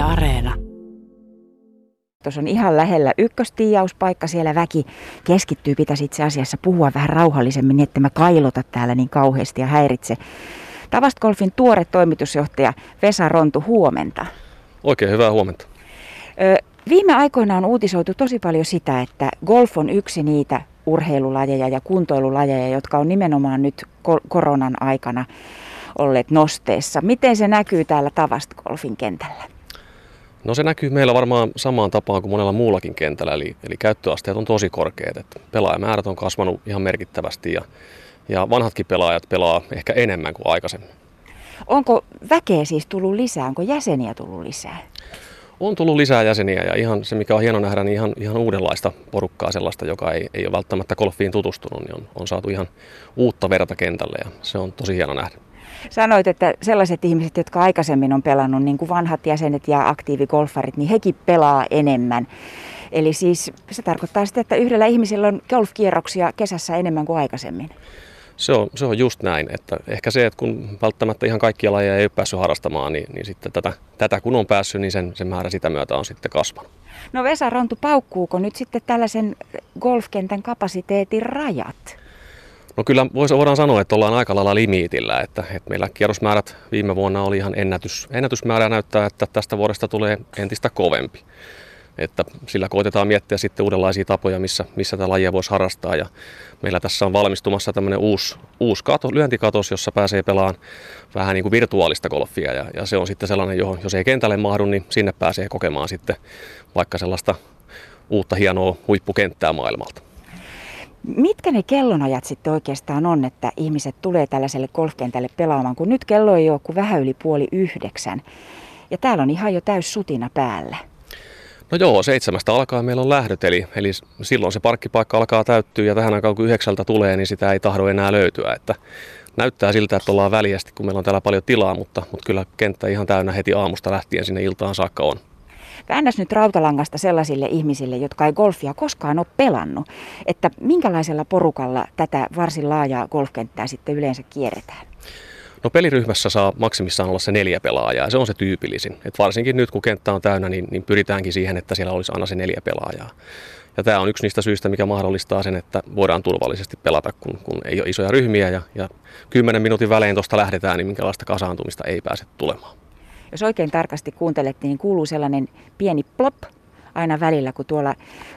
Yle Areena. Tuossa on ihan lähellä ykköstiijauspaikka, siellä väki keskittyy, pitäisi itse asiassa puhua vähän rauhallisemmin, niin että mä kailota täällä niin kauheasti ja häiritse. Tavastgolfin tuore toimitusjohtaja Vesa Rontu, huomenta. Oikein hyvää huomenta. Ö, viime aikoina on uutisoitu tosi paljon sitä, että golf on yksi niitä urheilulajeja ja kuntoilulajeja, jotka on nimenomaan nyt koronan aikana olleet nosteessa. Miten se näkyy täällä Tavastgolfin kentällä? No se näkyy meillä varmaan samaan tapaan kuin monella muullakin kentällä, eli, eli käyttöasteet on tosi korkeat. Että pelaajamäärät on kasvanut ihan merkittävästi ja, ja vanhatkin pelaajat pelaa ehkä enemmän kuin aikaisemmin. Onko väkeä siis tullut lisää? Onko jäseniä tullut lisää? On tullut lisää jäseniä ja ihan se, mikä on hieno nähdä, niin ihan, ihan uudenlaista porukkaa, sellaista, joka ei, ei ole välttämättä golfiin tutustunut, niin on, on saatu ihan uutta verta kentälle ja se on tosi hieno nähdä. Sanoit, että sellaiset ihmiset, jotka aikaisemmin on pelannut, niin kuin vanhat jäsenet ja aktiivigolfarit, niin hekin pelaa enemmän. Eli siis se tarkoittaa sitä, että yhdellä ihmisellä on golfkierroksia kesässä enemmän kuin aikaisemmin. Se on, se on just näin, että ehkä se, että kun välttämättä ihan kaikkia lajeja ei ole päässyt harrastamaan, niin, niin sitten tätä, tätä kun on päässyt, niin sen, sen määrä sitä myötä on sitten kasvanut. No Vesa Rontu, paukkuuko nyt sitten tällaisen golfkentän kapasiteetin rajat? No kyllä voidaan sanoa, että ollaan aika lailla limiitillä, että, että meillä kierrosmäärät viime vuonna oli ihan ennätys, ennätysmäärä näyttää, että tästä vuodesta tulee entistä kovempi. Että sillä koitetaan miettiä sitten uudenlaisia tapoja, missä, missä tätä lajia voisi harrastaa. Ja meillä tässä on valmistumassa tämmöinen uusi, uusi kato, lyöntikatos, jossa pääsee pelaamaan vähän niin kuin virtuaalista golfia. Ja, ja se on sitten sellainen, johon jos ei kentälle mahdu, niin sinne pääsee kokemaan sitten vaikka sellaista uutta hienoa huippukenttää maailmalta. Mitkä ne kellonajat sitten oikeastaan on, että ihmiset tulee tällaiselle golfkentälle pelaamaan, kun nyt kello ei ole kuin vähän yli puoli yhdeksän. Ja täällä on ihan jo täys sutina päällä. No joo, seitsemästä alkaa meillä on lähdöt, eli, eli silloin se parkkipaikka alkaa täyttyä ja tähän aikaan kun yhdeksältä tulee, niin sitä ei tahdo enää löytyä. Että näyttää siltä, että ollaan väljästi, kun meillä on täällä paljon tilaa, mutta, mutta kyllä kenttä ihan täynnä heti aamusta lähtien sinne iltaan saakka on. Väännäs nyt rautalangasta sellaisille ihmisille, jotka ei golfia koskaan ole pelannut, että minkälaisella porukalla tätä varsin laajaa golfkenttää sitten yleensä kierretään? No peliryhmässä saa maksimissaan olla se neljä pelaajaa ja se on se tyypillisin. Et varsinkin nyt kun kenttä on täynnä, niin, niin pyritäänkin siihen, että siellä olisi aina se neljä pelaajaa. Ja tämä on yksi niistä syistä, mikä mahdollistaa sen, että voidaan turvallisesti pelata, kun, kun ei ole isoja ryhmiä ja, ja 10 minuutin välein tuosta lähdetään, niin minkälaista kasaantumista ei pääse tulemaan jos oikein tarkasti kuuntelette, niin kuuluu sellainen pieni plop aina välillä, kun tuolla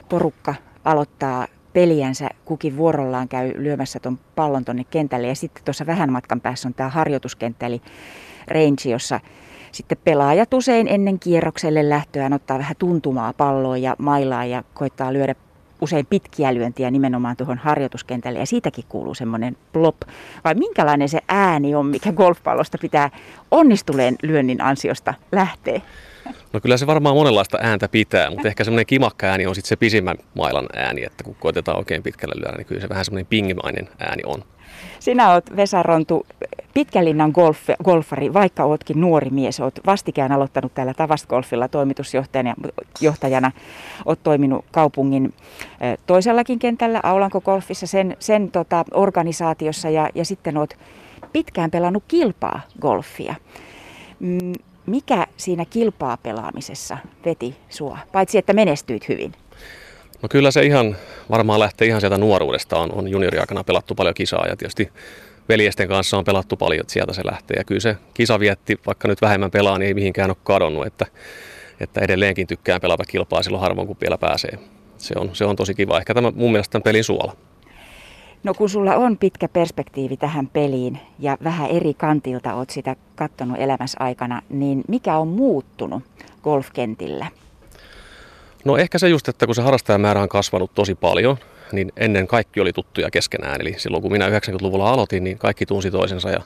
porukka aloittaa peliänsä, kukin vuorollaan käy lyömässä tuon pallon tuonne kentälle. Ja sitten tuossa vähän matkan päässä on tämä harjoituskenttä, eli range, jossa sitten pelaajat usein ennen kierrokselle lähtöään ottaa vähän tuntumaa palloa ja mailaa ja koittaa lyödä usein pitkiä lyöntiä nimenomaan tuohon harjoituskentälle ja siitäkin kuuluu semmoinen plop. Vai minkälainen se ääni on, mikä golfpallosta pitää onnistuneen lyönnin ansiosta lähteä? No kyllä se varmaan monenlaista ääntä pitää, mutta ehkä semmoinen kimakka ääni on sitten se pisimmän mailan ääni, että kun koitetaan oikein pitkälle lyödä, niin kyllä se vähän semmoinen pingimainen ääni on. Sinä olet Vesa Rontu pitkälinnan golf, golfari, vaikka oletkin nuori mies. Olet vastikään aloittanut täällä Tavast-golfilla toimitusjohtajana. Johtajana. Olet toiminut kaupungin toisellakin kentällä, Aulanko Golfissa, sen, sen tota, organisaatiossa ja, ja sitten olet pitkään pelannut kilpaa golfia. Mm, mikä siinä kilpaa pelaamisessa veti sua, paitsi että menestyit hyvin? No kyllä se ihan varmaan lähtee ihan sieltä nuoruudesta. On, on junioriaikana pelattu paljon kisaa ja tietysti veljesten kanssa on pelattu paljon, että sieltä se lähtee. Ja kyllä se kisavietti, vaikka nyt vähemmän pelaa, niin ei mihinkään ole kadonnut. Että, että edelleenkin tykkään pelata kilpaa silloin harvoin, kun vielä pääsee. Se on, se on tosi kiva. Ehkä tämä mun mielestä tämän pelin suola. No kun sulla on pitkä perspektiivi tähän peliin ja vähän eri kantilta oot sitä kattonut elämässä aikana, niin mikä on muuttunut golfkentillä? No ehkä se just, että kun se harrastajamäärä on kasvanut tosi paljon, niin ennen kaikki oli tuttuja keskenään. Eli silloin kun minä 90-luvulla aloitin, niin kaikki tunsi toisensa ja,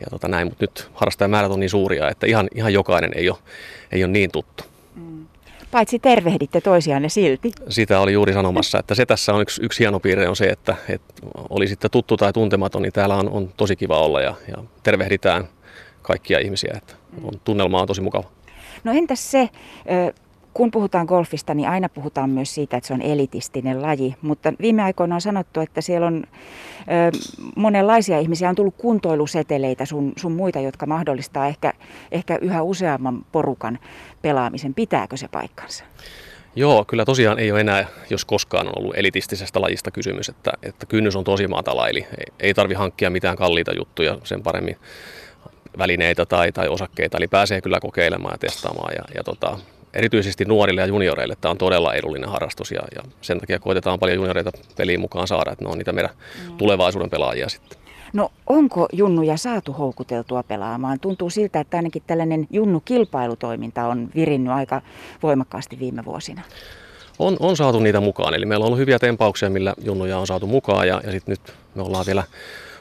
ja tota näin. Mutta nyt harrastajamäärät on niin suuria, että ihan, ihan jokainen ei ole, ei ole niin tuttu. Mm. Paitsi tervehditte toisianne silti. Sitä oli juuri sanomassa, että se tässä on yksi, yksi hieno piirre on se, että, että oli sitten tuttu tai tuntematon, niin täällä on, on tosi kiva olla ja, ja tervehditään kaikkia ihmisiä. Että on, tunnelma on tosi mukava. No entäs se, kun puhutaan golfista, niin aina puhutaan myös siitä, että se on elitistinen laji, mutta viime aikoina on sanottu, että siellä on ö, monenlaisia ihmisiä, on tullut kuntoiluseteleitä sun, sun muita, jotka mahdollistaa ehkä, ehkä yhä useamman porukan pelaamisen. Pitääkö se paikkansa? Joo, kyllä tosiaan ei ole enää, jos koskaan on ollut elitistisestä lajista kysymys, että, että kynnys on tosi matala, eli ei, tarvi hankkia mitään kalliita juttuja sen paremmin välineitä tai, tai osakkeita, eli pääsee kyllä kokeilemaan ja testaamaan. Ja, ja tota, erityisesti nuorille ja junioreille tämä on todella edullinen harrastus ja, ja sen takia koitetaan paljon junioreita peliin mukaan saada, että ne on niitä meidän mm. tulevaisuuden pelaajia sitten. No onko junnuja saatu houkuteltua pelaamaan? Tuntuu siltä, että ainakin tällainen junnu-kilpailutoiminta on virinnyt aika voimakkaasti viime vuosina. On, on saatu niitä mukaan, eli meillä on ollut hyviä tempauksia, millä junnuja on saatu mukaan ja, ja sitten nyt me ollaan vielä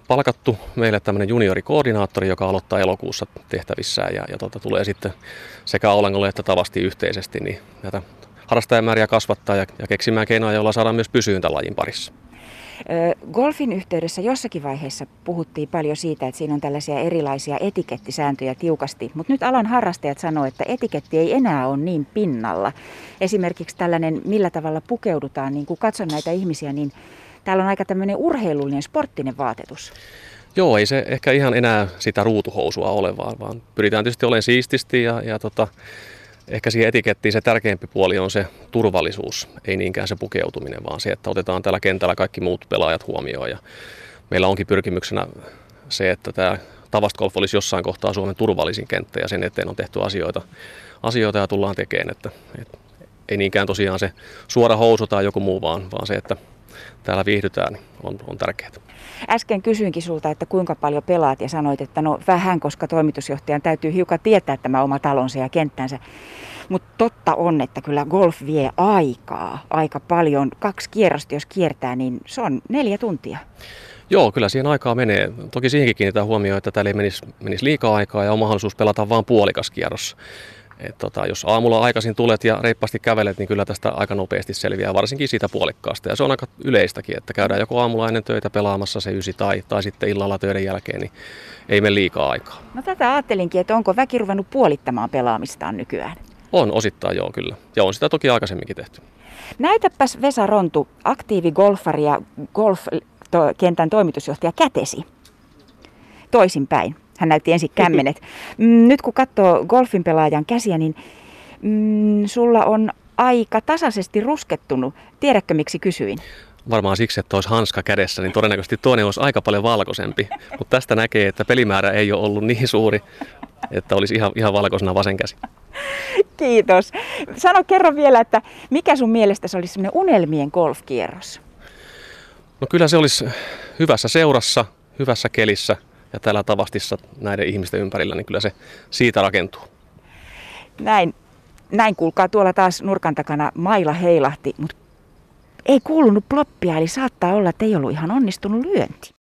palkattu meille tämmöinen juniorikoordinaattori, joka aloittaa elokuussa tehtävissään ja, ja tota, tulee sitten sekä Aulangolle että tavasti yhteisesti niin näitä harrastajamääriä kasvattaa ja, ja keksimään keinoja, joilla saadaan myös pysyyn tämän lajin parissa. Golfin yhteydessä jossakin vaiheessa puhuttiin paljon siitä, että siinä on tällaisia erilaisia etikettisääntöjä tiukasti, mutta nyt alan harrastajat sanoo, että etiketti ei enää ole niin pinnalla. Esimerkiksi tällainen, millä tavalla pukeudutaan, niin kun katson näitä ihmisiä, niin täällä on aika tämmöinen urheilullinen, sporttinen vaatetus. Joo, ei se ehkä ihan enää sitä ruutuhousua ole, vaan, vaan pyritään tietysti olemaan siististi ja, ja tota, ehkä siihen etikettiin se tärkeämpi puoli on se turvallisuus, ei niinkään se pukeutuminen, vaan se, että otetaan tällä kentällä kaikki muut pelaajat huomioon. Ja meillä onkin pyrkimyksenä se, että tämä Tavast Golf olisi jossain kohtaa Suomen turvallisin kenttä ja sen eteen on tehty asioita, asioita ja tullaan tekemään. Että, että ei niinkään tosiaan se suora housu tai joku muu, vaan, vaan se, että täällä viihdytään, on, on tärkeää. Äsken kysyinkin sulta, että kuinka paljon pelaat ja sanoit, että no vähän, koska toimitusjohtajan täytyy hiukan tietää tämä oma talonsa ja kenttänsä. Mutta totta on, että kyllä golf vie aikaa aika paljon. Kaksi kierrosta, jos kiertää, niin se on neljä tuntia. Joo, kyllä siihen aikaa menee. Toki siihenkin kiinnitetään huomioon, että täällä ei menisi, menisi liikaa aikaa ja on mahdollisuus pelata vain puolikas kierros. Et tota, jos aamulla aikaisin tulet ja reippaasti kävelet, niin kyllä tästä aika nopeasti selviää, varsinkin siitä puolikkaasta. Ja se on aika yleistäkin, että käydään joko aamulla ennen töitä pelaamassa se ysi tai, tai sitten illalla töiden jälkeen, niin ei mene liikaa aikaa. No tätä ajattelinkin, että onko väki ruvennut puolittamaan pelaamistaan nykyään? On osittain joo kyllä. Ja on sitä toki aikaisemminkin tehty. Näytäpäs Vesa Rontu, aktiivigolfari ja golfkentän toimitusjohtaja kätesi. Toisinpäin. Hän näytti ensin kämmenet. Mm, nyt kun katsoo golfin pelaajan käsiä, niin mm, sulla on aika tasaisesti ruskettunut. Tiedätkö miksi kysyin? Varmaan siksi, että olisi hanska kädessä, niin todennäköisesti toinen olisi aika paljon valkoisempi. Mutta tästä näkee, että pelimäärä ei ole ollut niin suuri, että olisi ihan, ihan valkoisena vasen käsi. Kiitos. Sano kerro vielä, että mikä sun mielestä se olisi semmoinen unelmien golfkierros? No kyllä se olisi hyvässä seurassa, hyvässä kelissä ja täällä Tavastissa näiden ihmisten ympärillä, niin kyllä se siitä rakentuu. Näin, näin kuulkaa tuolla taas nurkan takana maila heilahti, mutta ei kuulunut ploppia, eli saattaa olla, että ei ollut ihan onnistunut lyönti.